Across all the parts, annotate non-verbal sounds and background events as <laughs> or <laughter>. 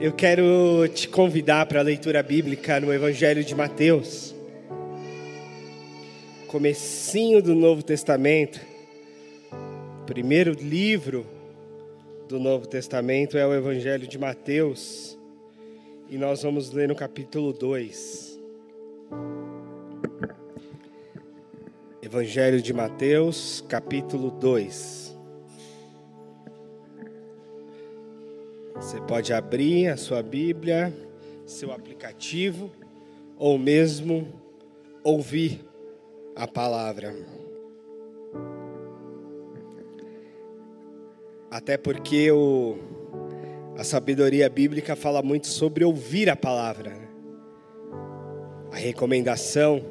Eu quero te convidar para a leitura bíblica no Evangelho de Mateus. Comecinho do Novo Testamento. Primeiro livro do Novo Testamento é o Evangelho de Mateus. E nós vamos ler no capítulo 2. Evangelho de Mateus, capítulo 2. Você pode abrir a sua Bíblia, seu aplicativo, ou mesmo ouvir a palavra. Até porque o, a sabedoria bíblica fala muito sobre ouvir a palavra. Né? A recomendação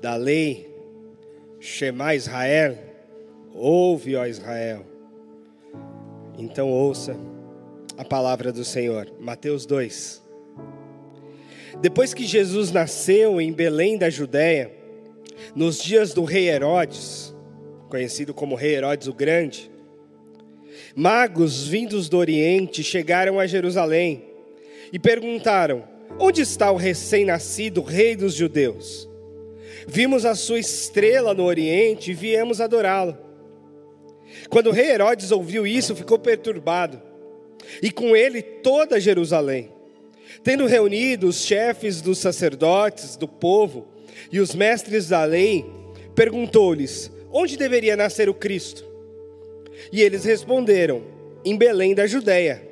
da lei, Shema Israel, ouve, ó Israel. Então ouça a palavra do Senhor. Mateus 2. Depois que Jesus nasceu em Belém da Judéia, nos dias do rei Herodes, conhecido como Rei Herodes o Grande, magos vindos do Oriente chegaram a Jerusalém e perguntaram: Onde está o recém-nascido rei dos judeus? Vimos a sua estrela no Oriente e viemos adorá-lo. Quando o rei Herodes ouviu isso, ficou perturbado e com ele toda Jerusalém. Tendo reunido os chefes dos sacerdotes, do povo e os mestres da lei, perguntou-lhes: onde deveria nascer o Cristo? E eles responderam: em Belém da Judéia,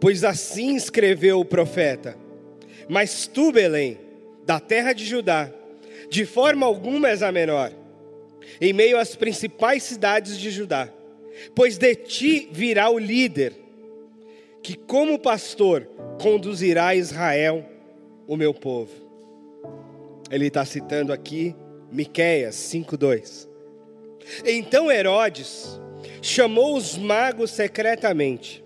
pois assim escreveu o profeta. Mas tu, Belém, da terra de Judá, de forma alguma és a menor, em meio às principais cidades de Judá, pois de ti virá o líder que como pastor conduzirá Israel, o meu povo. Ele está citando aqui Miqueias 5:2. Então Herodes chamou os magos secretamente,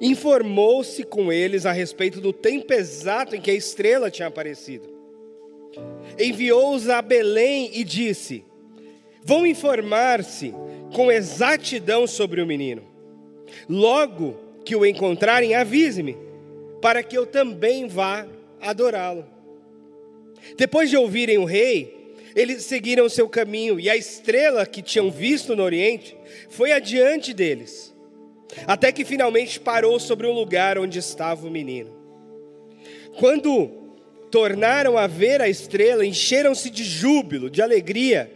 informou-se com eles a respeito do tempo exato em que a estrela tinha aparecido. Enviou-os a Belém e disse: Vão informar-se com exatidão sobre o menino. Logo que o encontrarem, avise-me, para que eu também vá adorá-lo. Depois de ouvirem o rei, eles seguiram seu caminho, e a estrela que tinham visto no Oriente foi adiante deles, até que finalmente parou sobre o lugar onde estava o menino. Quando tornaram a ver a estrela, encheram-se de júbilo, de alegria,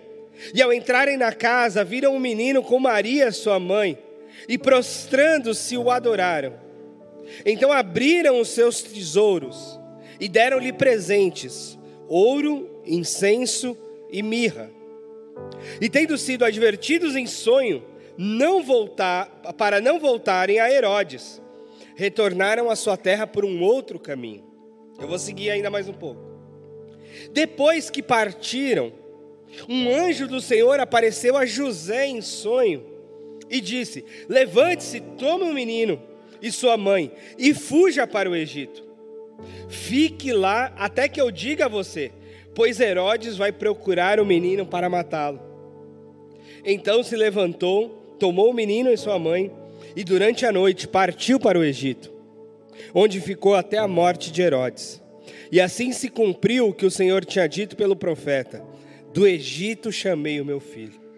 e ao entrarem na casa, viram o menino com Maria, sua mãe e prostrando-se o adoraram. Então abriram os seus tesouros e deram-lhe presentes: ouro, incenso e mirra. E tendo sido advertidos em sonho, não voltar, para não voltarem a Herodes, retornaram à sua terra por um outro caminho. Eu vou seguir ainda mais um pouco. Depois que partiram, um anjo do Senhor apareceu a José em sonho e disse: Levante-se, tome o menino e sua mãe e fuja para o Egito. Fique lá até que eu diga a você, pois Herodes vai procurar o menino para matá-lo. Então se levantou, tomou o menino e sua mãe e durante a noite partiu para o Egito, onde ficou até a morte de Herodes. E assim se cumpriu o que o Senhor tinha dito pelo profeta: Do Egito chamei o meu filho.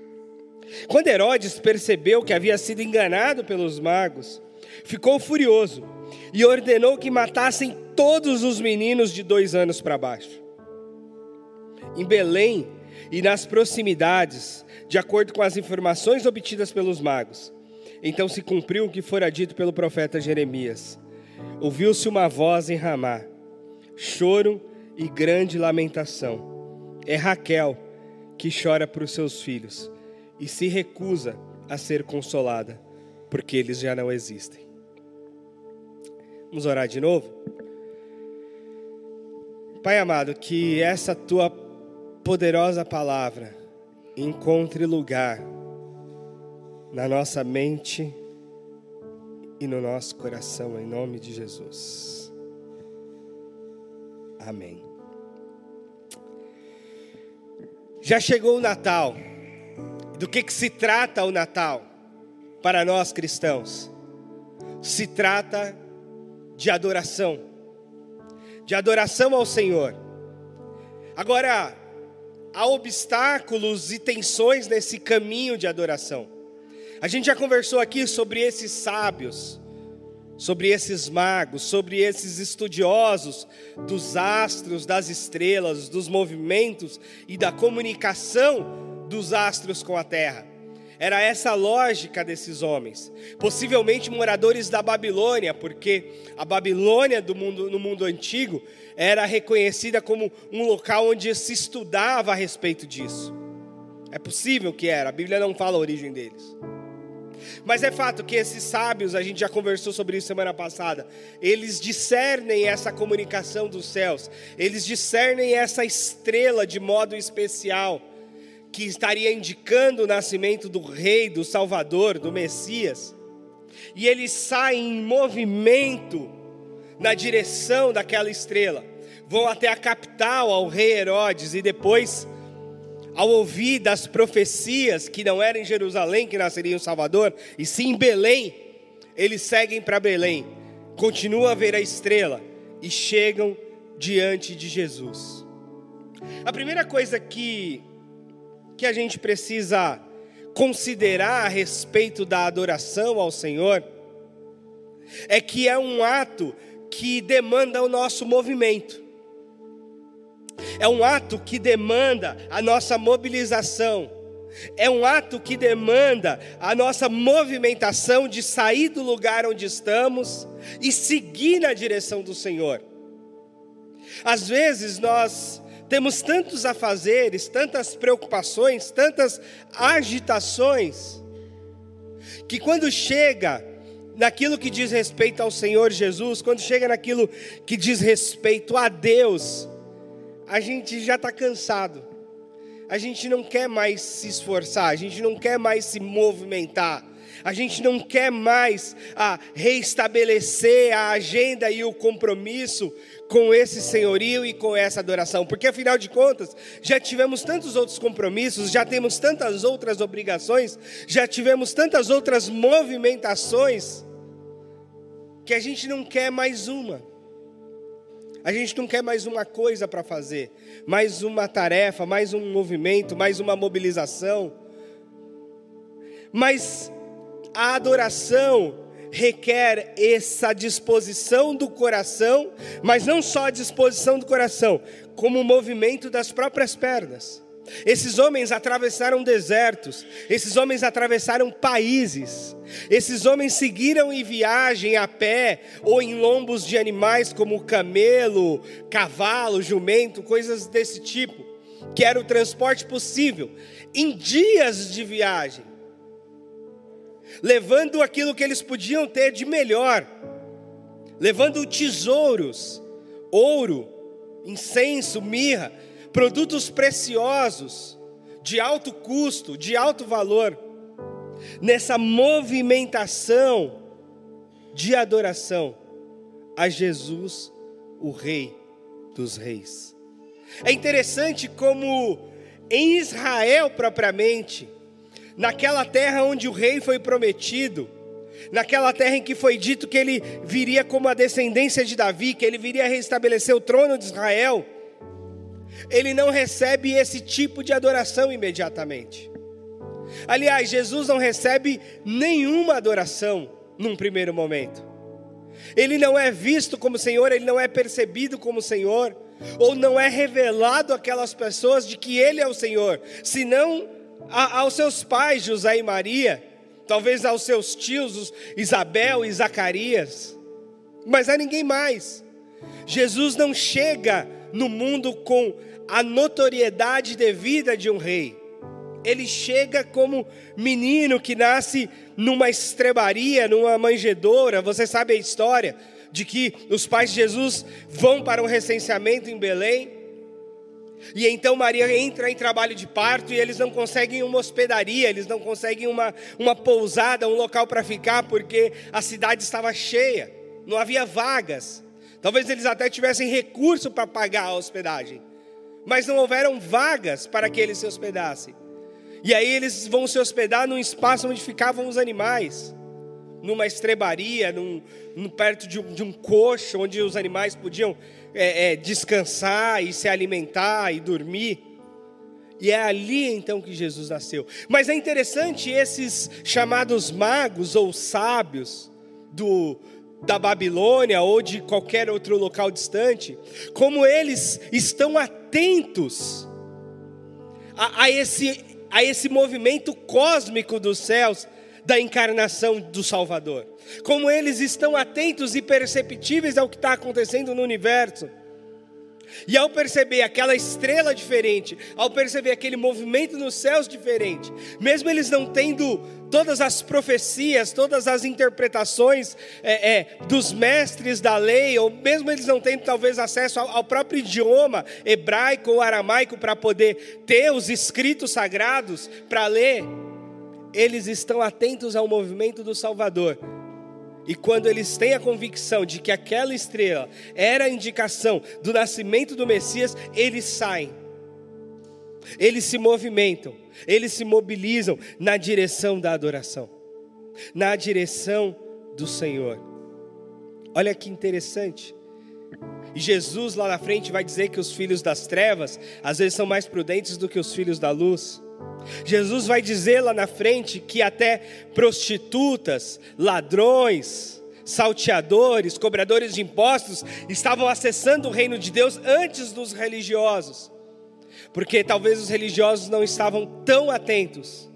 Quando Herodes percebeu que havia sido enganado pelos magos, ficou furioso e ordenou que matassem todos os meninos de dois anos para baixo. Em Belém e nas proximidades, de acordo com as informações obtidas pelos magos, então se cumpriu o que fora dito pelo profeta Jeremias. Ouviu-se uma voz em Ramá, choro e grande lamentação. É Raquel que chora para os seus filhos e se recusa a ser consolada, porque eles já não existem. Vamos orar de novo? Pai amado, que essa tua poderosa palavra encontre lugar na nossa mente e no nosso coração, em nome de Jesus. Amém. Já chegou o Natal do que, que se trata o Natal para nós cristãos? Se trata de adoração, de adoração ao Senhor. Agora, há obstáculos e tensões nesse caminho de adoração. A gente já conversou aqui sobre esses sábios, sobre esses magos, sobre esses estudiosos dos astros, das estrelas, dos movimentos e da comunicação dos astros com a terra. Era essa a lógica desses homens, possivelmente moradores da Babilônia, porque a Babilônia do mundo, no mundo antigo era reconhecida como um local onde se estudava a respeito disso. É possível que era, a Bíblia não fala a origem deles. Mas é fato que esses sábios, a gente já conversou sobre isso semana passada, eles discernem essa comunicação dos céus, eles discernem essa estrela de modo especial, que estaria indicando o nascimento do Rei, do Salvador, do Messias. E eles saem em movimento na direção daquela estrela, vão até a capital, ao rei Herodes, e depois ao ouvir das profecias que não era em Jerusalém que nasceria o Salvador, e sim em Belém, eles seguem para Belém, continuam a ver a estrela e chegam diante de Jesus. A primeira coisa que, que a gente precisa considerar a respeito da adoração ao Senhor é que é um ato que demanda o nosso movimento. É um ato que demanda a nossa mobilização. É um ato que demanda a nossa movimentação de sair do lugar onde estamos e seguir na direção do Senhor. Às vezes nós temos tantos afazeres, tantas preocupações, tantas agitações, que quando chega naquilo que diz respeito ao Senhor Jesus, quando chega naquilo que diz respeito a Deus, a gente já está cansado. A gente não quer mais se esforçar, a gente não quer mais se movimentar. A gente não quer mais a reestabelecer a agenda e o compromisso com esse senhorio e com essa adoração, porque afinal de contas, já tivemos tantos outros compromissos, já temos tantas outras obrigações, já tivemos tantas outras movimentações, que a gente não quer mais uma. A gente não quer mais uma coisa para fazer, mais uma tarefa, mais um movimento, mais uma mobilização. Mas a adoração requer essa disposição do coração, mas não só a disposição do coração, como o movimento das próprias pernas. Esses homens atravessaram desertos, esses homens atravessaram países, esses homens seguiram em viagem a pé ou em lombos de animais como camelo, cavalo, jumento, coisas desse tipo, que era o transporte possível, em dias de viagem, levando aquilo que eles podiam ter de melhor, levando tesouros, ouro, incenso, mirra, produtos preciosos, de alto custo, de alto valor, nessa movimentação de adoração a Jesus, o Rei dos Reis. É interessante como em Israel propriamente, naquela terra onde o rei foi prometido, naquela terra em que foi dito que ele viria como a descendência de Davi, que ele viria restabelecer o trono de Israel, ele não recebe esse tipo de adoração imediatamente. Aliás, Jesus não recebe nenhuma adoração num primeiro momento. Ele não é visto como Senhor, ele não é percebido como Senhor, ou não é revelado àquelas pessoas de que ele é o Senhor, senão aos seus pais, José e Maria, talvez aos seus tios, Isabel e Zacarias, mas a ninguém mais. Jesus não chega no mundo com a notoriedade devida de um rei. Ele chega como menino que nasce numa estrebaria, numa manjedoura. Você sabe a história de que os pais de Jesus vão para um recenseamento em Belém. E então Maria entra em trabalho de parto e eles não conseguem uma hospedaria, eles não conseguem uma, uma pousada, um local para ficar, porque a cidade estava cheia, não havia vagas. Talvez eles até tivessem recurso para pagar a hospedagem mas não houveram vagas para que eles se hospedassem. E aí eles vão se hospedar num espaço onde ficavam os animais. Numa estrebaria, num, num perto de um, de um, coxo, onde os animais podiam é, é, descansar e se alimentar e dormir. E é ali então que Jesus nasceu. Mas é interessante esses chamados magos ou sábios do, da Babilônia ou de qualquer outro local distante, como eles estão atentos a, a, esse, a esse movimento cósmico dos céus da encarnação do Salvador. Como eles estão atentos e perceptíveis ao que está acontecendo no universo. E ao perceber aquela estrela diferente, ao perceber aquele movimento nos céus diferente, mesmo eles não tendo todas as profecias, todas as interpretações é, é, dos mestres da lei, ou mesmo eles não tendo talvez acesso ao, ao próprio idioma hebraico ou aramaico para poder ter os escritos sagrados para ler, eles estão atentos ao movimento do Salvador e quando eles têm a convicção de que aquela estrela era a indicação do nascimento do Messias, eles saem. Eles se movimentam, eles se mobilizam na direção da adoração, na direção do Senhor. Olha que interessante. E Jesus lá na frente vai dizer que os filhos das trevas às vezes são mais prudentes do que os filhos da luz. Jesus vai dizer lá na frente que até prostitutas, ladrões, salteadores, cobradores de impostos estavam acessando o reino de Deus antes dos religiosos, porque talvez os religiosos não estavam tão atentos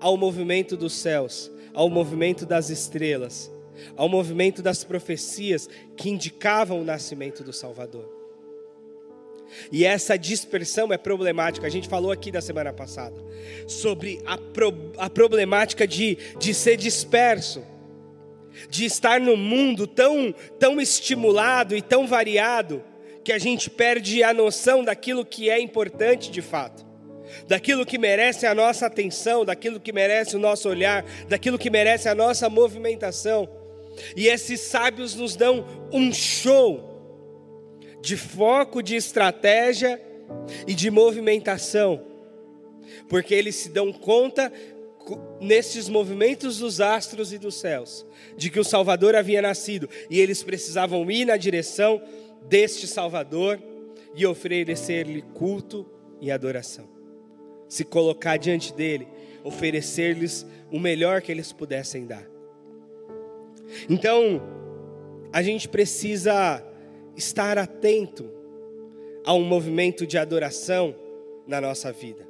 ao movimento dos céus, ao movimento das estrelas, ao movimento das profecias que indicavam o nascimento do Salvador. E essa dispersão é problemática. A gente falou aqui da semana passada sobre a, pro, a problemática de, de ser disperso, de estar no mundo tão, tão estimulado e tão variado que a gente perde a noção daquilo que é importante de fato, daquilo que merece a nossa atenção, daquilo que merece o nosso olhar, daquilo que merece a nossa movimentação. E esses sábios nos dão um show de foco, de estratégia e de movimentação, porque eles se dão conta nesses movimentos dos astros e dos céus, de que o Salvador havia nascido e eles precisavam ir na direção deste Salvador e oferecer-lhe culto e adoração. Se colocar diante dele, oferecer-lhes o melhor que eles pudessem dar. Então, a gente precisa estar atento a um movimento de adoração na nossa vida.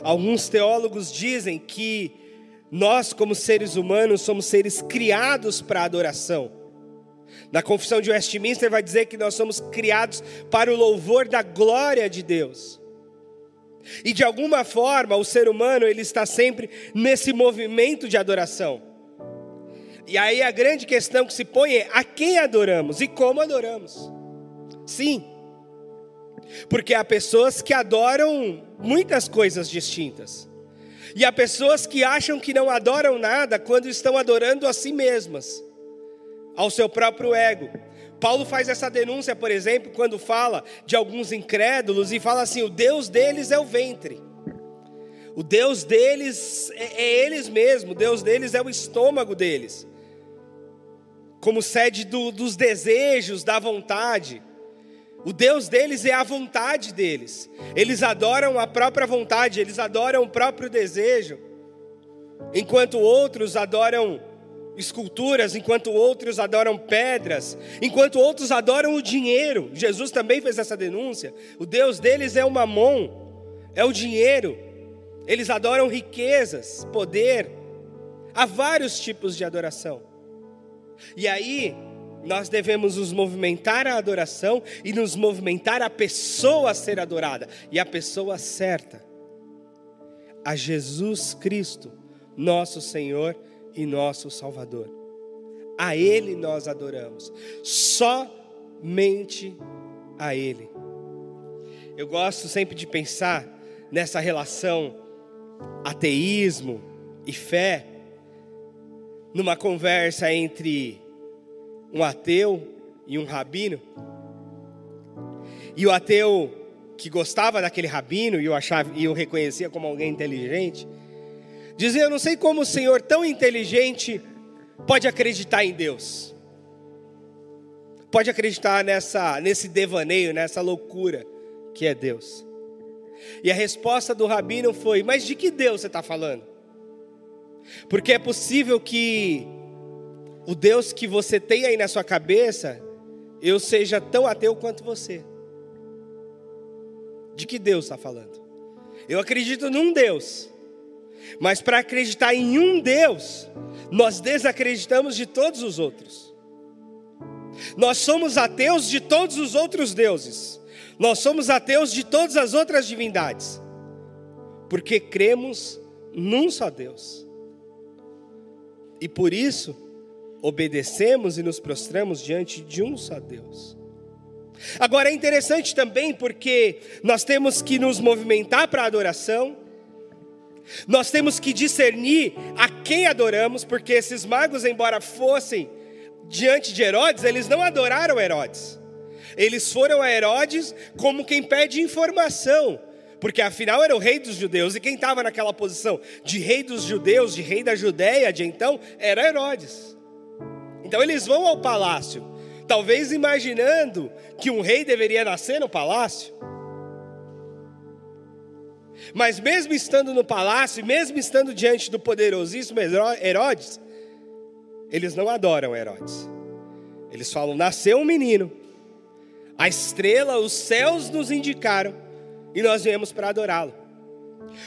Alguns teólogos dizem que nós, como seres humanos, somos seres criados para adoração. Na confissão de Westminster vai dizer que nós somos criados para o louvor da glória de Deus. E de alguma forma, o ser humano ele está sempre nesse movimento de adoração. E aí a grande questão que se põe é: a quem adoramos e como adoramos? Sim, porque há pessoas que adoram muitas coisas distintas, e há pessoas que acham que não adoram nada quando estão adorando a si mesmas, ao seu próprio ego. Paulo faz essa denúncia, por exemplo, quando fala de alguns incrédulos e fala assim: o Deus deles é o ventre. O Deus deles é, é eles mesmos, o Deus deles é o estômago deles como sede do, dos desejos, da vontade. O Deus deles é a vontade deles. Eles adoram a própria vontade, eles adoram o próprio desejo. Enquanto outros adoram esculturas, enquanto outros adoram pedras, enquanto outros adoram o dinheiro. Jesus também fez essa denúncia. O Deus deles é o mamon, é o dinheiro. Eles adoram riquezas, poder. Há vários tipos de adoração. E aí, nós devemos nos movimentar à adoração e nos movimentar a pessoa a ser adorada, e a pessoa certa, a Jesus Cristo, nosso Senhor e nosso Salvador. A Ele nós adoramos, somente a Ele. Eu gosto sempre de pensar nessa relação ateísmo e fé, numa conversa entre um ateu e um rabino. E o ateu que gostava daquele rabino e o achava e o reconhecia como alguém inteligente, Dizia: Eu não sei como o Senhor, tão inteligente, pode acreditar em Deus. Pode acreditar nessa, nesse devaneio, nessa loucura que é Deus. E a resposta do rabino foi: Mas de que Deus você está falando? Porque é possível que o Deus que você tem aí na sua cabeça, eu seja tão ateu quanto você. De que Deus está falando? Eu acredito num Deus, mas para acreditar em um Deus, nós desacreditamos de todos os outros. Nós somos ateus de todos os outros deuses. Nós somos ateus de todas as outras divindades. Porque cremos num só Deus. E por isso, obedecemos e nos prostramos diante de um só Deus. Agora é interessante também porque nós temos que nos movimentar para a adoração, nós temos que discernir a quem adoramos, porque esses magos, embora fossem diante de Herodes, eles não adoraram Herodes. Eles foram a Herodes como quem pede informação, porque afinal era o rei dos judeus, e quem estava naquela posição de rei dos judeus, de rei da Judéia de então, era Herodes. Então eles vão ao palácio, talvez imaginando que um rei deveria nascer no palácio. Mas mesmo estando no palácio, mesmo estando diante do poderosíssimo Herodes, eles não adoram Herodes. Eles falam: nasceu um menino, a estrela, os céus nos indicaram e nós viemos para adorá-lo.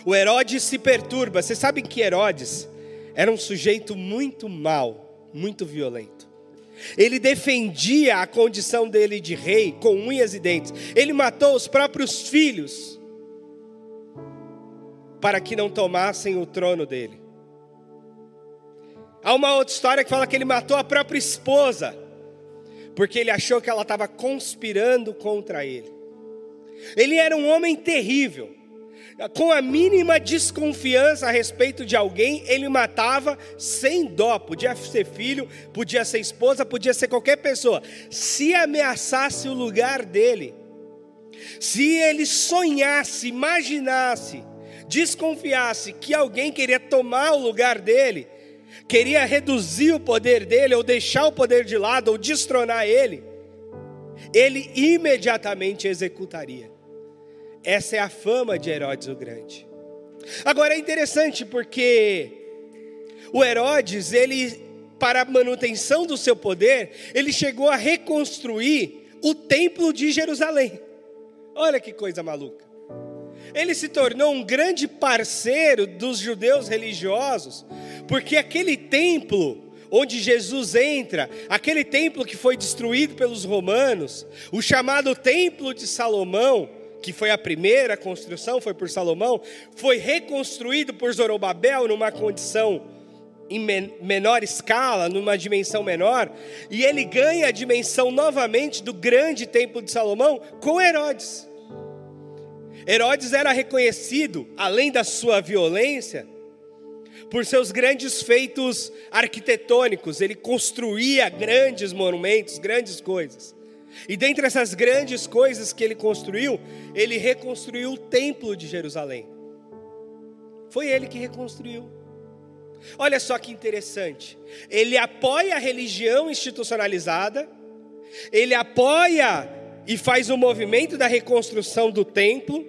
O Herodes se perturba. Você sabe que Herodes era um sujeito muito mau, muito violento. Ele defendia a condição dele de rei com unhas e dentes. Ele matou os próprios filhos para que não tomassem o trono dele. Há uma outra história que fala que ele matou a própria esposa, porque ele achou que ela estava conspirando contra ele. Ele era um homem terrível. Com a mínima desconfiança a respeito de alguém, ele matava sem dó. Podia ser filho, podia ser esposa, podia ser qualquer pessoa. Se ameaçasse o lugar dele, se ele sonhasse, imaginasse desconfiasse que alguém queria tomar o lugar dele, queria reduzir o poder dele, ou deixar o poder de lado, ou destronar ele, ele imediatamente executaria. Essa é a fama de Herodes o Grande. Agora é interessante porque o Herodes, ele, para a manutenção do seu poder, ele chegou a reconstruir o templo de Jerusalém. Olha que coisa maluca ele se tornou um grande parceiro dos judeus religiosos, porque aquele templo onde Jesus entra, aquele templo que foi destruído pelos romanos, o chamado Templo de Salomão, que foi a primeira construção, foi por Salomão, foi reconstruído por Zorobabel numa condição em menor escala, numa dimensão menor, e ele ganha a dimensão novamente do grande templo de Salomão com Herodes. Herodes era reconhecido, além da sua violência, por seus grandes feitos arquitetônicos. Ele construía grandes monumentos, grandes coisas. E dentre essas grandes coisas que ele construiu, ele reconstruiu o templo de Jerusalém. Foi ele que reconstruiu. Olha só que interessante. Ele apoia a religião institucionalizada, ele apoia e faz o movimento da reconstrução do templo,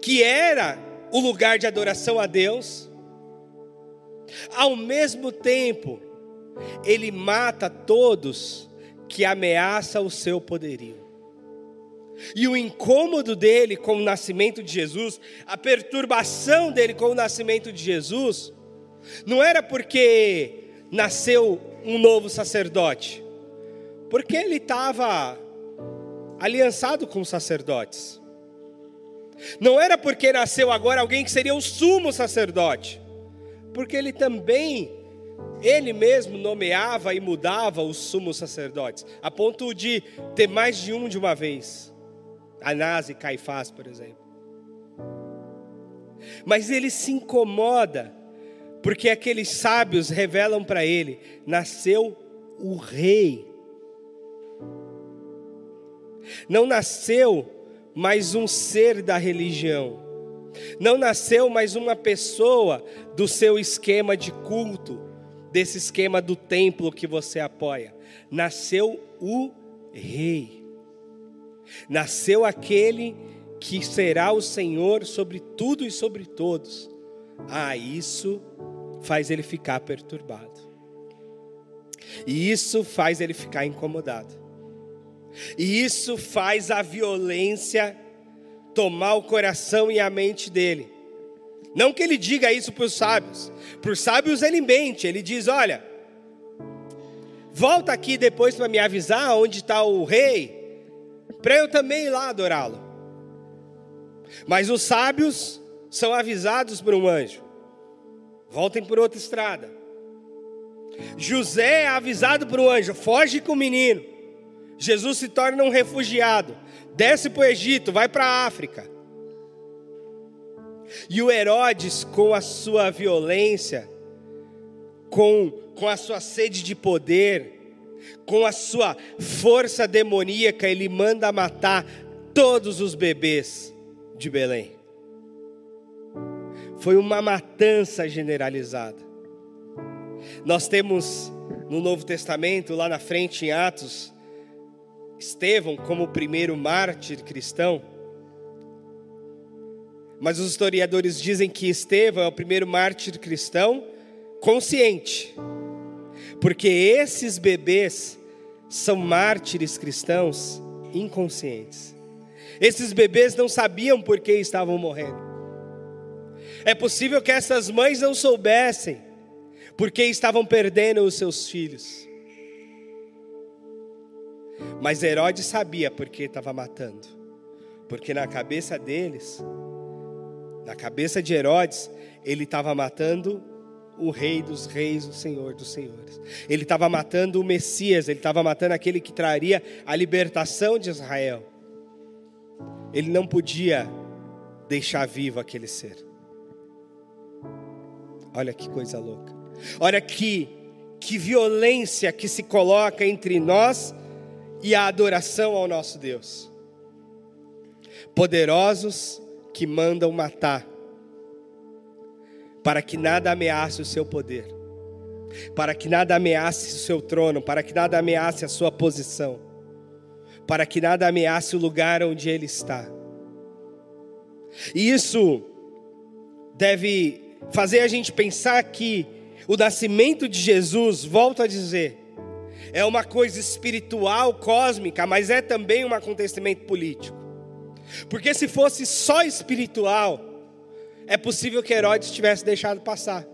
que era o lugar de adoração a Deus, ao mesmo tempo, ele mata todos que ameaçam o seu poderio. E o incômodo dele com o nascimento de Jesus, a perturbação dele com o nascimento de Jesus, não era porque nasceu um novo sacerdote, porque ele estava aliançado com os sacerdotes. Não era porque nasceu agora alguém que seria o sumo sacerdote, porque ele também, ele mesmo nomeava e mudava os sumos sacerdotes, a ponto de ter mais de um de uma vez. Anás e Caifás, por exemplo. Mas ele se incomoda, porque aqueles sábios revelam para ele: nasceu o rei. Não nasceu mais um ser da religião, Não nasceu mais uma pessoa do seu esquema de culto, desse esquema do templo que você apoia. Nasceu o rei. Nasceu aquele que será o Senhor sobre tudo e sobre todos. Ah, isso faz ele ficar perturbado. E isso faz ele ficar incomodado. E isso faz a violência tomar o coração e a mente dele. Não que ele diga isso para os sábios. Para os sábios ele mente. Ele diz: Olha, volta aqui depois para me avisar onde está o rei, para eu também ir lá adorá-lo. Mas os sábios são avisados por um anjo: voltem por outra estrada. José é avisado por um anjo: foge com o menino. Jesus se torna um refugiado, desce para o Egito, vai para a África. E o Herodes, com a sua violência, com, com a sua sede de poder, com a sua força demoníaca, ele manda matar todos os bebês de Belém. Foi uma matança generalizada. Nós temos no Novo Testamento, lá na frente em Atos, Estevão como o primeiro mártir cristão. Mas os historiadores dizem que Estevão é o primeiro mártir cristão consciente. Porque esses bebês são mártires cristãos inconscientes. Esses bebês não sabiam por que estavam morrendo. É possível que essas mães não soubessem porque estavam perdendo os seus filhos. Mas Herodes sabia porque estava matando, porque na cabeça deles, na cabeça de Herodes, ele estava matando o Rei dos Reis, o Senhor dos Senhores. Ele estava matando o Messias, ele estava matando aquele que traria a libertação de Israel. Ele não podia deixar vivo aquele ser. Olha que coisa louca. Olha que, que violência que se coloca entre nós e a adoração ao nosso Deus. Poderosos que mandam matar, para que nada ameace o seu poder, para que nada ameace o seu trono, para que nada ameace a sua posição, para que nada ameace o lugar onde ele está. E isso deve fazer a gente pensar que o nascimento de Jesus, volto a dizer, é uma coisa espiritual, cósmica, mas é também um acontecimento político. Porque se fosse só espiritual, é possível que Herodes tivesse deixado passar.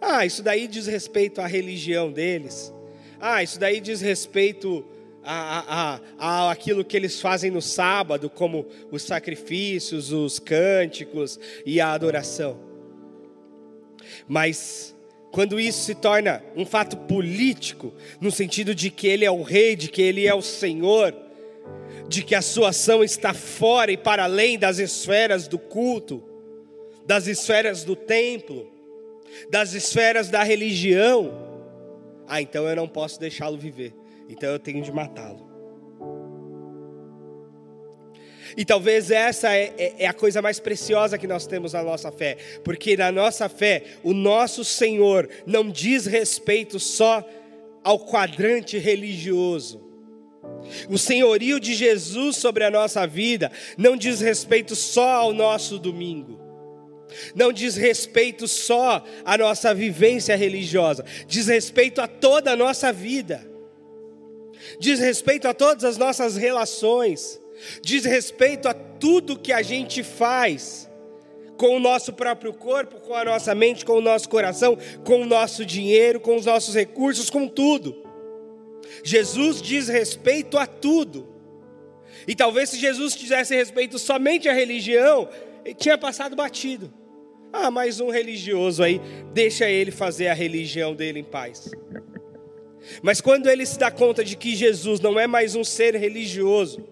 Ah, isso daí diz respeito à religião deles. Ah, isso daí diz respeito a, a, a, aquilo que eles fazem no sábado, como os sacrifícios, os cânticos e a adoração. Mas quando isso se torna um fato político, no sentido de que ele é o rei, de que ele é o senhor, de que a sua ação está fora e para além das esferas do culto, das esferas do templo, das esferas da religião, ah, então eu não posso deixá-lo viver, então eu tenho de matá-lo. E talvez essa é, é, é, a coisa mais preciosa que nós temos na nossa fé, porque na nossa fé, o nosso Senhor não diz respeito só ao quadrante religioso. O senhorio de Jesus sobre a nossa vida não diz respeito só ao nosso domingo. Não diz respeito só à nossa vivência religiosa, diz respeito a toda a nossa vida, diz respeito a todas as nossas relações, diz respeito a tudo que a gente faz com o nosso próprio corpo, com a nossa mente, com o nosso coração, com o nosso dinheiro, com os nossos recursos, com tudo. Jesus diz respeito a tudo. E talvez se Jesus tivesse respeito somente à religião, ele tinha passado batido. Ah, mais um religioso aí, deixa ele fazer a religião dele em paz. Mas quando ele se dá conta de que Jesus não é mais um ser religioso,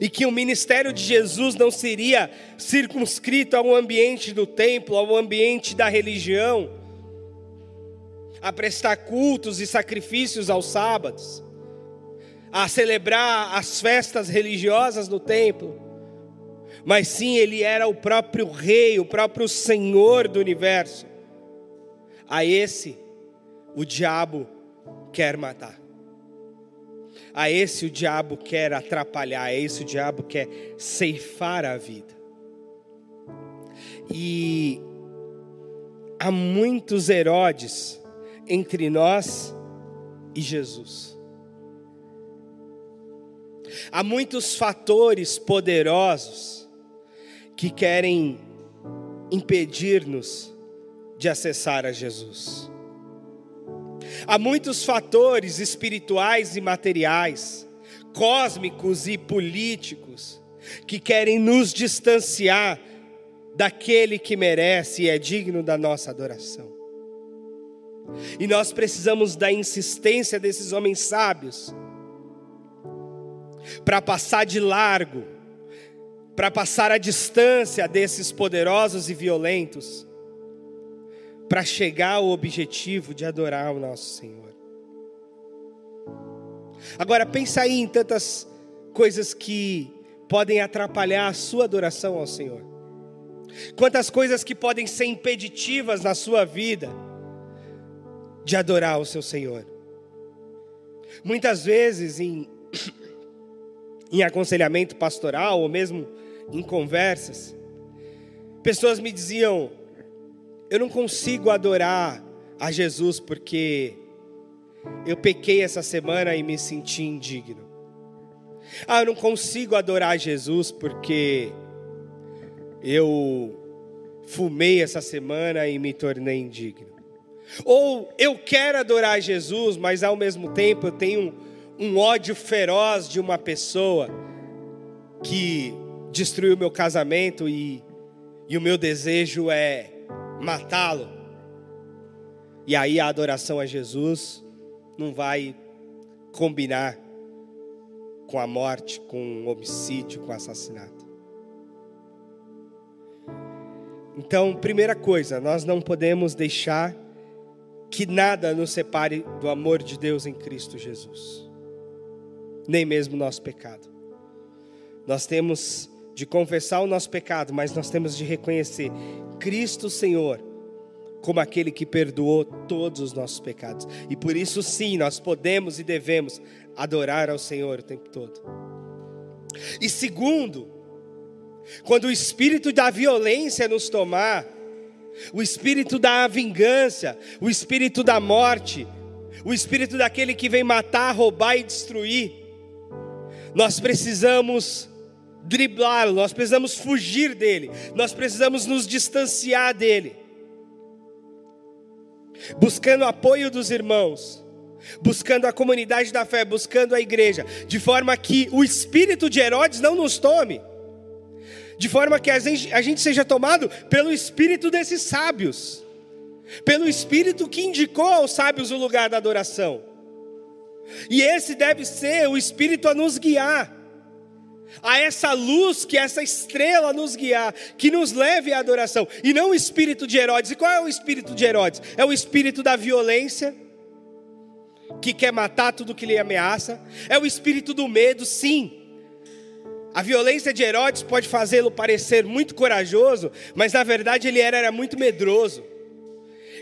e que o ministério de Jesus não seria circunscrito ao ambiente do templo, ao ambiente da religião, a prestar cultos e sacrifícios aos sábados, a celebrar as festas religiosas no templo, mas sim ele era o próprio rei, o próprio senhor do universo. A esse o diabo quer matar. A esse o diabo quer atrapalhar, a esse o diabo quer ceifar a vida. E há muitos Herodes entre nós e Jesus. Há muitos fatores poderosos que querem impedir-nos de acessar a Jesus. Há muitos fatores espirituais e materiais, cósmicos e políticos, que querem nos distanciar daquele que merece e é digno da nossa adoração. E nós precisamos da insistência desses homens sábios para passar de largo, para passar a distância desses poderosos e violentos, para chegar ao objetivo de adorar o nosso Senhor. Agora pensa aí em tantas coisas que podem atrapalhar a sua adoração ao Senhor. Quantas coisas que podem ser impeditivas na sua vida de adorar o seu Senhor. Muitas vezes em <clears throat> em aconselhamento pastoral ou mesmo em conversas, pessoas me diziam: eu não consigo adorar a Jesus porque eu pequei essa semana e me senti indigno. Ah, eu não consigo adorar Jesus porque eu fumei essa semana e me tornei indigno. Ou eu quero adorar Jesus, mas ao mesmo tempo eu tenho um ódio feroz de uma pessoa que destruiu meu casamento e, e o meu desejo é matá-lo. E aí a adoração a Jesus não vai combinar com a morte, com o homicídio, com o assassinato. Então, primeira coisa, nós não podemos deixar que nada nos separe do amor de Deus em Cristo Jesus nem mesmo nosso pecado. Nós temos de confessar o nosso pecado, mas nós temos de reconhecer Cristo Senhor como aquele que perdoou todos os nossos pecados. E por isso, sim, nós podemos e devemos adorar ao Senhor o tempo todo. E segundo, quando o espírito da violência nos tomar, o espírito da vingança, o espírito da morte, o espírito daquele que vem matar, roubar e destruir, nós precisamos driblá-lo, nós precisamos fugir dele, nós precisamos nos distanciar dele, buscando apoio dos irmãos, buscando a comunidade da fé, buscando a igreja, de forma que o espírito de Herodes não nos tome, de forma que a gente, a gente seja tomado pelo espírito desses sábios, pelo espírito que indicou aos sábios o lugar da adoração. E esse deve ser o Espírito a nos guiar, a essa luz que essa estrela nos guiar, que nos leve à adoração, e não o espírito de Herodes. E qual é o espírito de Herodes? É o espírito da violência, que quer matar tudo que lhe ameaça, é o espírito do medo, sim. A violência de Herodes pode fazê-lo parecer muito corajoso, mas na verdade ele era, era muito medroso.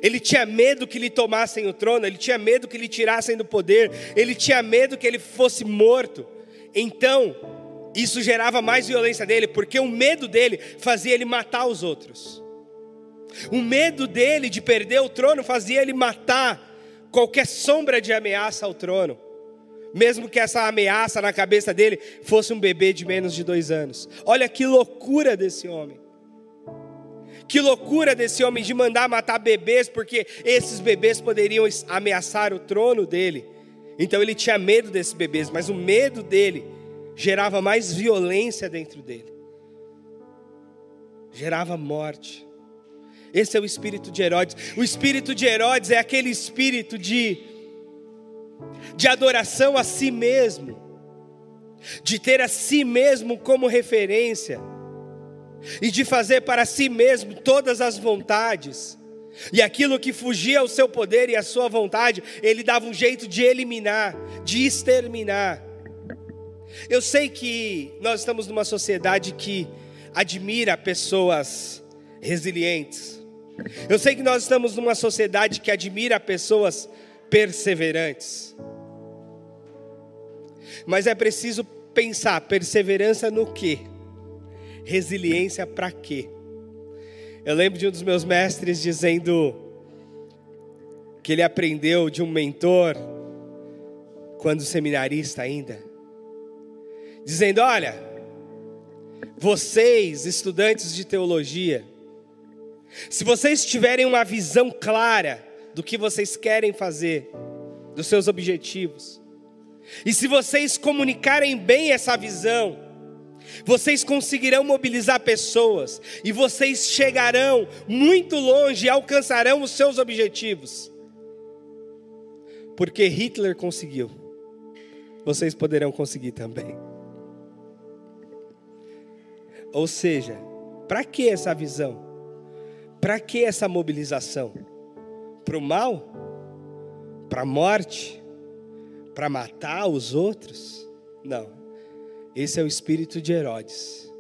Ele tinha medo que lhe tomassem o trono, ele tinha medo que lhe tirassem do poder, ele tinha medo que ele fosse morto. Então, isso gerava mais violência dele, porque o medo dele fazia ele matar os outros. O medo dele de perder o trono fazia ele matar qualquer sombra de ameaça ao trono, mesmo que essa ameaça na cabeça dele fosse um bebê de menos de dois anos. Olha que loucura desse homem. Que loucura desse homem de mandar matar bebês, porque esses bebês poderiam ameaçar o trono dele. Então ele tinha medo desses bebês, mas o medo dele gerava mais violência dentro dele, gerava morte. Esse é o espírito de Herodes. O espírito de Herodes é aquele espírito de, de adoração a si mesmo, de ter a si mesmo como referência e de fazer para si mesmo todas as vontades. E aquilo que fugia ao seu poder e à sua vontade, ele dava um jeito de eliminar, de exterminar. Eu sei que nós estamos numa sociedade que admira pessoas resilientes. Eu sei que nós estamos numa sociedade que admira pessoas perseverantes. Mas é preciso pensar perseverança no quê? Resiliência para quê? Eu lembro de um dos meus mestres dizendo que ele aprendeu de um mentor quando seminarista ainda, dizendo: "Olha, vocês, estudantes de teologia, se vocês tiverem uma visão clara do que vocês querem fazer, dos seus objetivos, e se vocês comunicarem bem essa visão, vocês conseguirão mobilizar pessoas e vocês chegarão muito longe e alcançarão os seus objetivos. Porque Hitler conseguiu, vocês poderão conseguir também. Ou seja, para que essa visão? Para que essa mobilização? Para o mal? Para a morte? Para matar os outros? Não. Esse é o espírito de Herodes.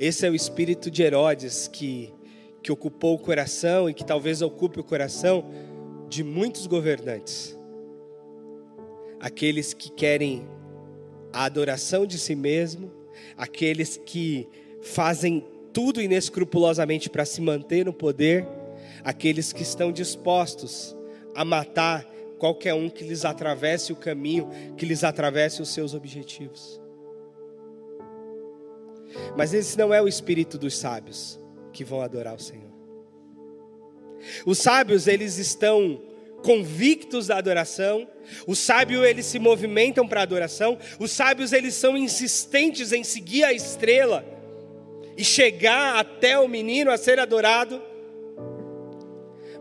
Esse é o espírito de Herodes que, que ocupou o coração e que talvez ocupe o coração de muitos governantes. Aqueles que querem a adoração de si mesmo, aqueles que fazem tudo inescrupulosamente para se manter no poder, aqueles que estão dispostos a matar qualquer um que lhes atravesse o caminho, que lhes atravesse os seus objetivos. Mas esse não é o espírito dos sábios que vão adorar o Senhor. Os sábios, eles estão convictos da adoração. Os sábios eles se movimentam para a adoração. Os sábios eles são insistentes em seguir a estrela e chegar até o menino a ser adorado.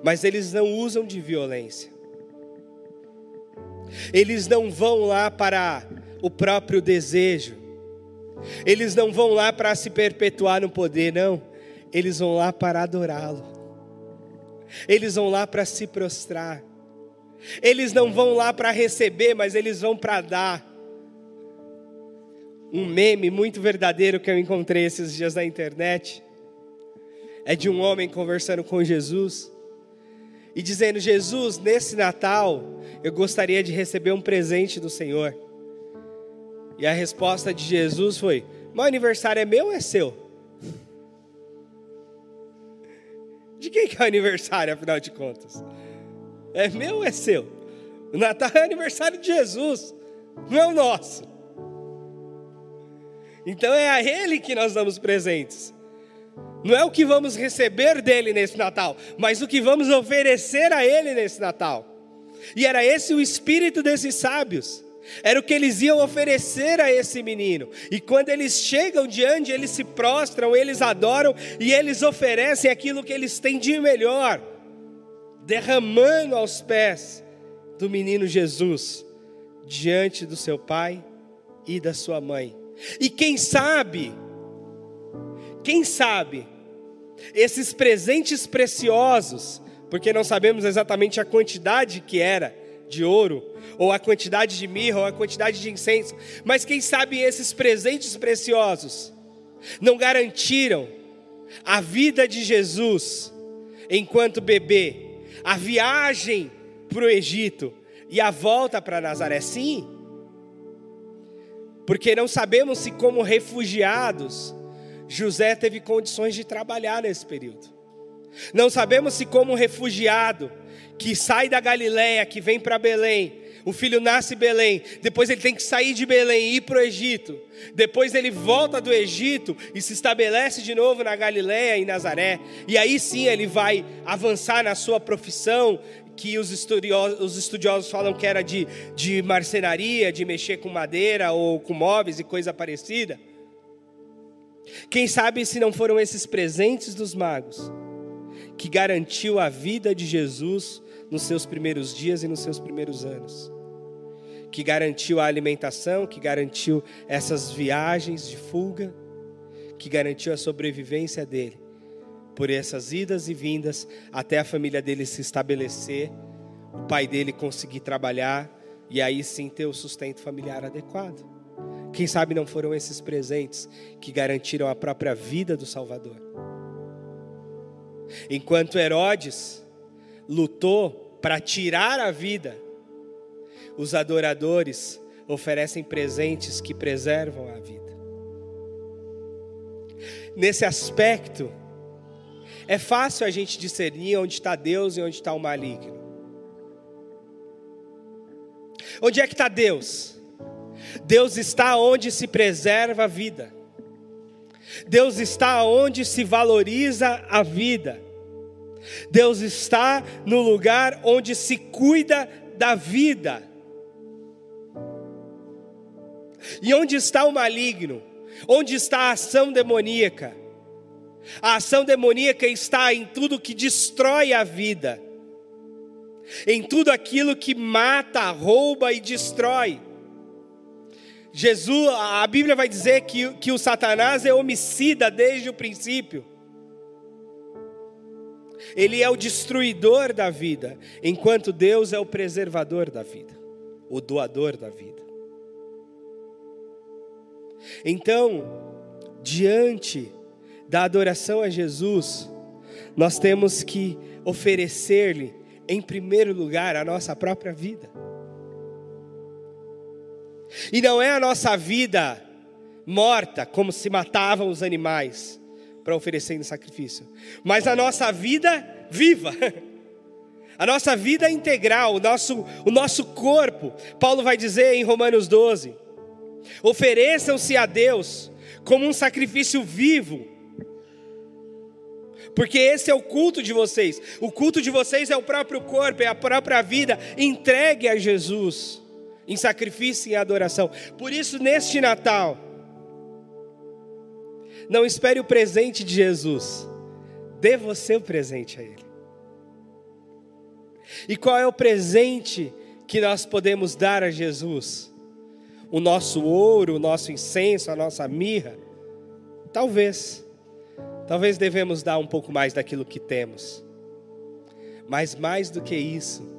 Mas eles não usam de violência. Eles não vão lá para o próprio desejo. Eles não vão lá para se perpetuar no poder, não. Eles vão lá para adorá-lo. Eles vão lá para se prostrar. Eles não vão lá para receber, mas eles vão para dar. Um meme muito verdadeiro que eu encontrei esses dias na internet é de um homem conversando com Jesus e dizendo: Jesus, nesse Natal eu gostaria de receber um presente do Senhor. E a resposta de Jesus foi: Meu aniversário é meu ou é seu? <laughs> De quem que é o aniversário, afinal de contas? É meu ou é seu? O Natal é aniversário de Jesus, não é o nosso. Então é a Ele que nós damos presentes. Não é o que vamos receber dele nesse Natal, mas o que vamos oferecer a Ele nesse Natal. E era esse o espírito desses sábios. Era o que eles iam oferecer a esse menino. E quando eles chegam diante, eles se prostram, eles adoram e eles oferecem aquilo que eles têm de melhor derramando aos pés do menino Jesus, diante do seu pai e da sua mãe. E quem sabe, quem sabe, esses presentes preciosos, porque não sabemos exatamente a quantidade que era de ouro, ou a quantidade de mirra, ou a quantidade de incenso, mas quem sabe esses presentes preciosos não garantiram a vida de Jesus enquanto bebê a viagem para o Egito e a volta para Nazaré, sim, porque não sabemos se, como refugiados, José teve condições de trabalhar nesse período. Não sabemos se, como refugiado, que sai da Galiléia, que vem para Belém, o filho nasce em Belém, depois ele tem que sair de Belém e ir para o Egito. Depois ele volta do Egito e se estabelece de novo na Galiléia e Nazaré. E aí sim ele vai avançar na sua profissão, que os estudiosos, os estudiosos falam que era de, de marcenaria, de mexer com madeira ou com móveis e coisa parecida. Quem sabe se não foram esses presentes dos magos que garantiu a vida de Jesus nos seus primeiros dias e nos seus primeiros anos que garantiu a alimentação, que garantiu essas viagens de fuga, que garantiu a sobrevivência dele por essas idas e vindas até a família dele se estabelecer, o pai dele conseguir trabalhar e aí sim ter o sustento familiar adequado. Quem sabe não foram esses presentes que garantiram a própria vida do Salvador? Enquanto Herodes lutou para tirar a vida, os adoradores oferecem presentes que preservam a vida. Nesse aspecto, é fácil a gente discernir onde está Deus e onde está o maligno. Onde é que está Deus? Deus está onde se preserva a vida. Deus está onde se valoriza a vida. Deus está no lugar onde se cuida da vida. E onde está o maligno? Onde está a ação demoníaca? A ação demoníaca está em tudo que destrói a vida, em tudo aquilo que mata, rouba e destrói. Jesus, a Bíblia vai dizer que, que o Satanás é homicida desde o princípio. Ele é o destruidor da vida, enquanto Deus é o preservador da vida, o doador da vida. Então, diante da adoração a Jesus, nós temos que oferecer-lhe, em primeiro lugar, a nossa própria vida. E não é a nossa vida morta, como se matavam os animais para oferecer em sacrifício, mas a nossa vida viva. <laughs> A nossa vida integral, o nosso, o nosso corpo. Paulo vai dizer em Romanos 12: ofereçam-se a Deus como um sacrifício vivo, porque esse é o culto de vocês. O culto de vocês é o próprio corpo, é a própria vida entregue a Jesus em sacrifício e adoração. Por isso, neste Natal, não espere o presente de Jesus, dê você o presente a Ele. E qual é o presente que nós podemos dar a Jesus? O nosso ouro, o nosso incenso, a nossa mirra? Talvez. Talvez devemos dar um pouco mais daquilo que temos. Mas mais do que isso,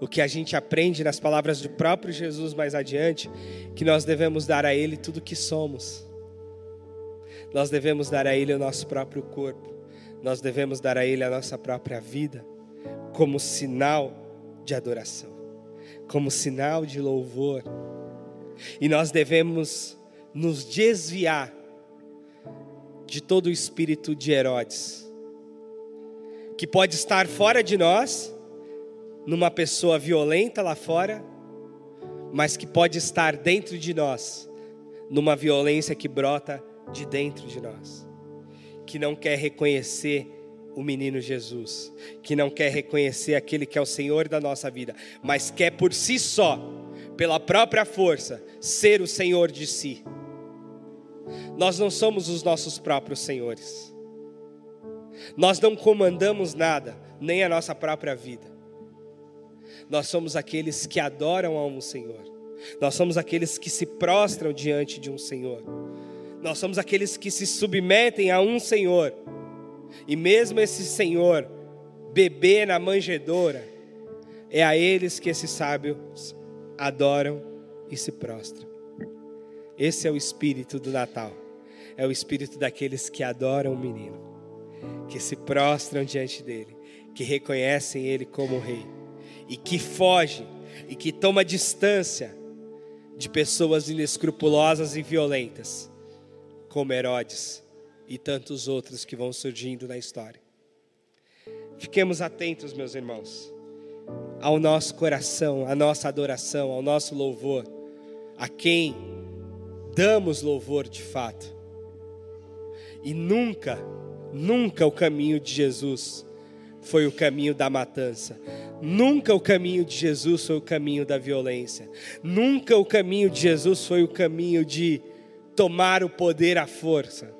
o que a gente aprende nas palavras do próprio Jesus mais adiante, que nós devemos dar a Ele tudo o que somos. Nós devemos dar a Ele o nosso próprio corpo. Nós devemos dar a Ele a nossa própria vida, como sinal de adoração, como sinal de louvor. E nós devemos nos desviar de todo o espírito de Herodes, que pode estar fora de nós, numa pessoa violenta lá fora, mas que pode estar dentro de nós, numa violência que brota de dentro de nós, que não quer reconhecer o menino Jesus, que não quer reconhecer aquele que é o Senhor da nossa vida, mas quer por si só, pela própria força, ser o Senhor de si. Nós não somos os nossos próprios senhores. Nós não comandamos nada, nem a nossa própria vida. Nós somos aqueles que adoram a um Senhor. Nós somos aqueles que se prostram diante de um Senhor. Nós somos aqueles que se submetem a um Senhor. E mesmo esse Senhor, bebê na manjedoura, é a eles que esses sábios adoram e se prostram. Esse é o espírito do Natal. É o espírito daqueles que adoram o menino, que se prostram diante dele, que reconhecem ele como rei e que foge e que toma distância de pessoas inescrupulosas e violentas, como Herodes e tantos outros que vão surgindo na história. Fiquemos atentos, meus irmãos, ao nosso coração, à nossa adoração, ao nosso louvor, a quem damos louvor de fato. E nunca, nunca o caminho de Jesus foi o caminho da matança. Nunca o caminho de Jesus foi o caminho da violência. Nunca o caminho de Jesus foi o caminho de tomar o poder à força.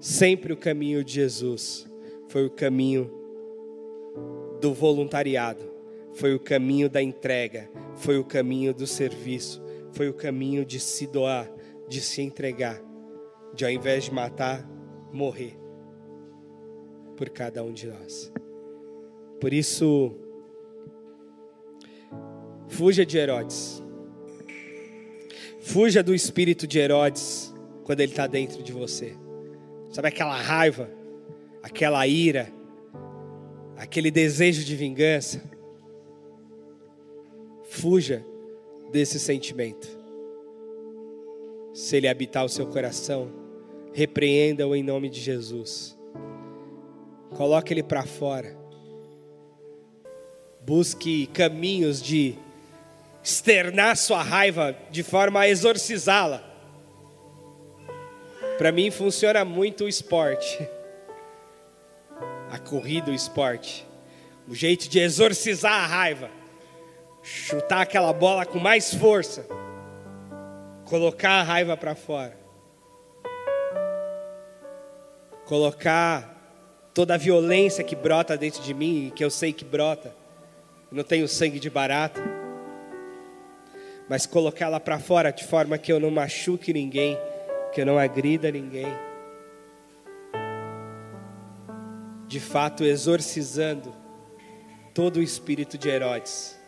Sempre o caminho de Jesus foi o caminho do voluntariado, foi o caminho da entrega, foi o caminho do serviço, foi o caminho de se doar, de se entregar, de ao invés de matar, morrer por cada um de nós. Por isso, fuja de Herodes, Fuja do espírito de Herodes quando ele está dentro de você. Sabe aquela raiva, aquela ira, aquele desejo de vingança? Fuja desse sentimento. Se ele habitar o seu coração, repreenda-o em nome de Jesus. Coloque ele para fora. Busque caminhos de externar sua raiva de forma a exorcizá-la. Para mim funciona muito o esporte. A corrida, o esporte. O jeito de exorcizar a raiva. Chutar aquela bola com mais força. Colocar a raiva para fora. Colocar toda a violência que brota dentro de mim, e que eu sei que brota. Eu não tenho sangue de barata. Mas colocá-la para fora de forma que eu não machuque ninguém, que eu não agrida ninguém. De fato, exorcizando todo o espírito de Herodes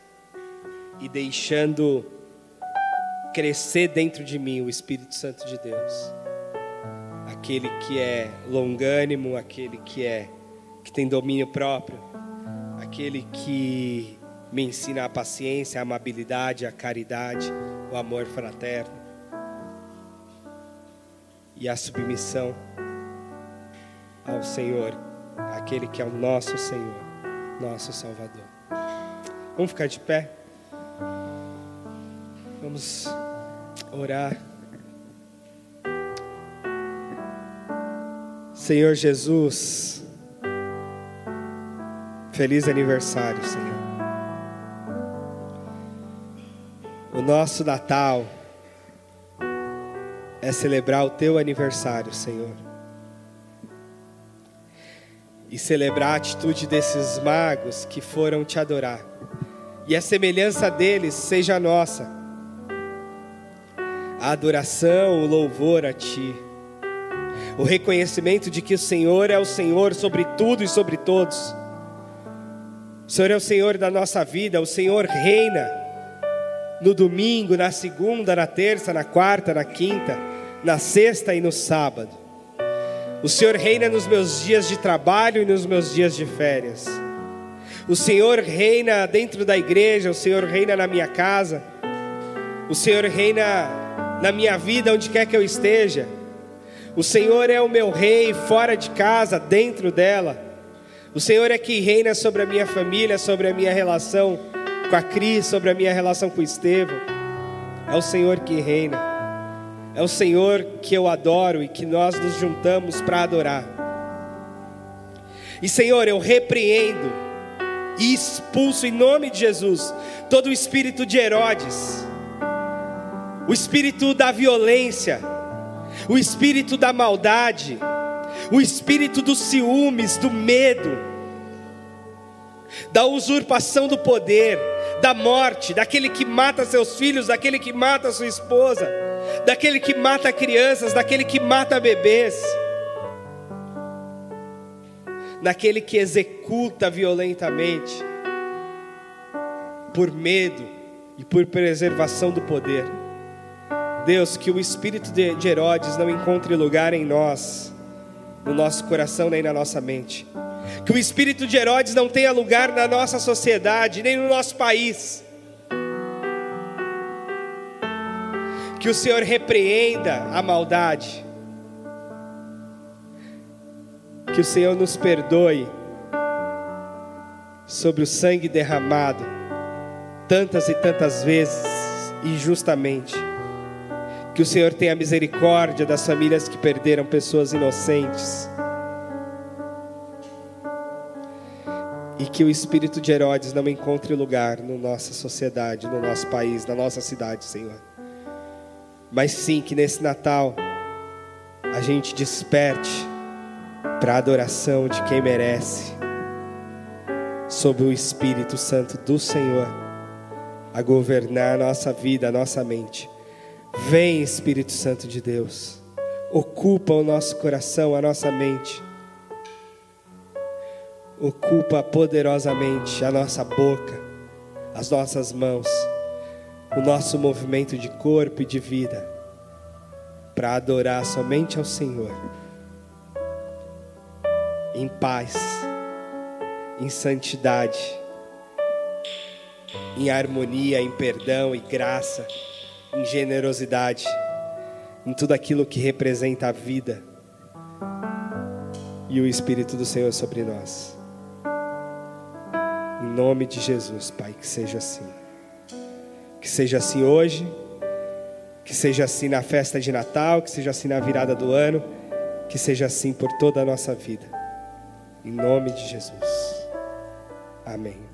e deixando crescer dentro de mim o Espírito Santo de Deus aquele que é longânimo, aquele que é que tem domínio próprio, aquele que me ensina a paciência, a amabilidade, a caridade, o amor fraterno e a submissão ao Senhor, aquele que é o nosso Senhor, nosso Salvador. Vamos ficar de pé? Vamos orar. Senhor Jesus, feliz aniversário, Senhor. O nosso Natal é celebrar o teu aniversário, Senhor. E celebrar a atitude desses magos que foram te adorar. E a semelhança deles seja nossa. A adoração, o louvor a ti o reconhecimento de que o Senhor é o Senhor sobre tudo e sobre todos. O Senhor é o Senhor da nossa vida, o Senhor reina no domingo, na segunda, na terça, na quarta, na quinta, na sexta e no sábado. O Senhor reina nos meus dias de trabalho e nos meus dias de férias. O Senhor reina dentro da igreja, o Senhor reina na minha casa. O Senhor reina na minha vida, onde quer que eu esteja. O Senhor é o meu rei fora de casa, dentro dela. O Senhor é que reina sobre a minha família, sobre a minha relação com a Cris, sobre a minha relação com o Estevão. É o Senhor que reina. É o Senhor que eu adoro e que nós nos juntamos para adorar. E Senhor, eu repreendo e expulso em nome de Jesus todo o espírito de Herodes, o espírito da violência, o espírito da maldade, o espírito dos ciúmes, do medo, da usurpação do poder, da morte, daquele que mata seus filhos, daquele que mata sua esposa, daquele que mata crianças, daquele que mata bebês, daquele que executa violentamente, por medo e por preservação do poder. Deus, que o espírito de Herodes não encontre lugar em nós, no nosso coração nem na nossa mente. Que o espírito de Herodes não tenha lugar na nossa sociedade, nem no nosso país. Que o Senhor repreenda a maldade. Que o Senhor nos perdoe sobre o sangue derramado tantas e tantas vezes injustamente que o Senhor tenha misericórdia das famílias que perderam pessoas inocentes. E que o espírito de Herodes não encontre lugar na nossa sociedade, no nosso país, na nossa cidade, Senhor. Mas sim que nesse Natal a gente desperte para a adoração de quem merece, sob o Espírito Santo do Senhor, a governar a nossa vida, a nossa mente Vem, Espírito Santo de Deus, ocupa o nosso coração, a nossa mente, ocupa poderosamente a nossa boca, as nossas mãos, o nosso movimento de corpo e de vida para adorar somente ao Senhor, em paz, em santidade, em harmonia, em perdão e graça, em generosidade, em tudo aquilo que representa a vida e o Espírito do Senhor sobre nós. Em nome de Jesus, Pai, que seja assim. Que seja assim hoje, que seja assim na festa de Natal, que seja assim na virada do ano, que seja assim por toda a nossa vida. Em nome de Jesus. Amém.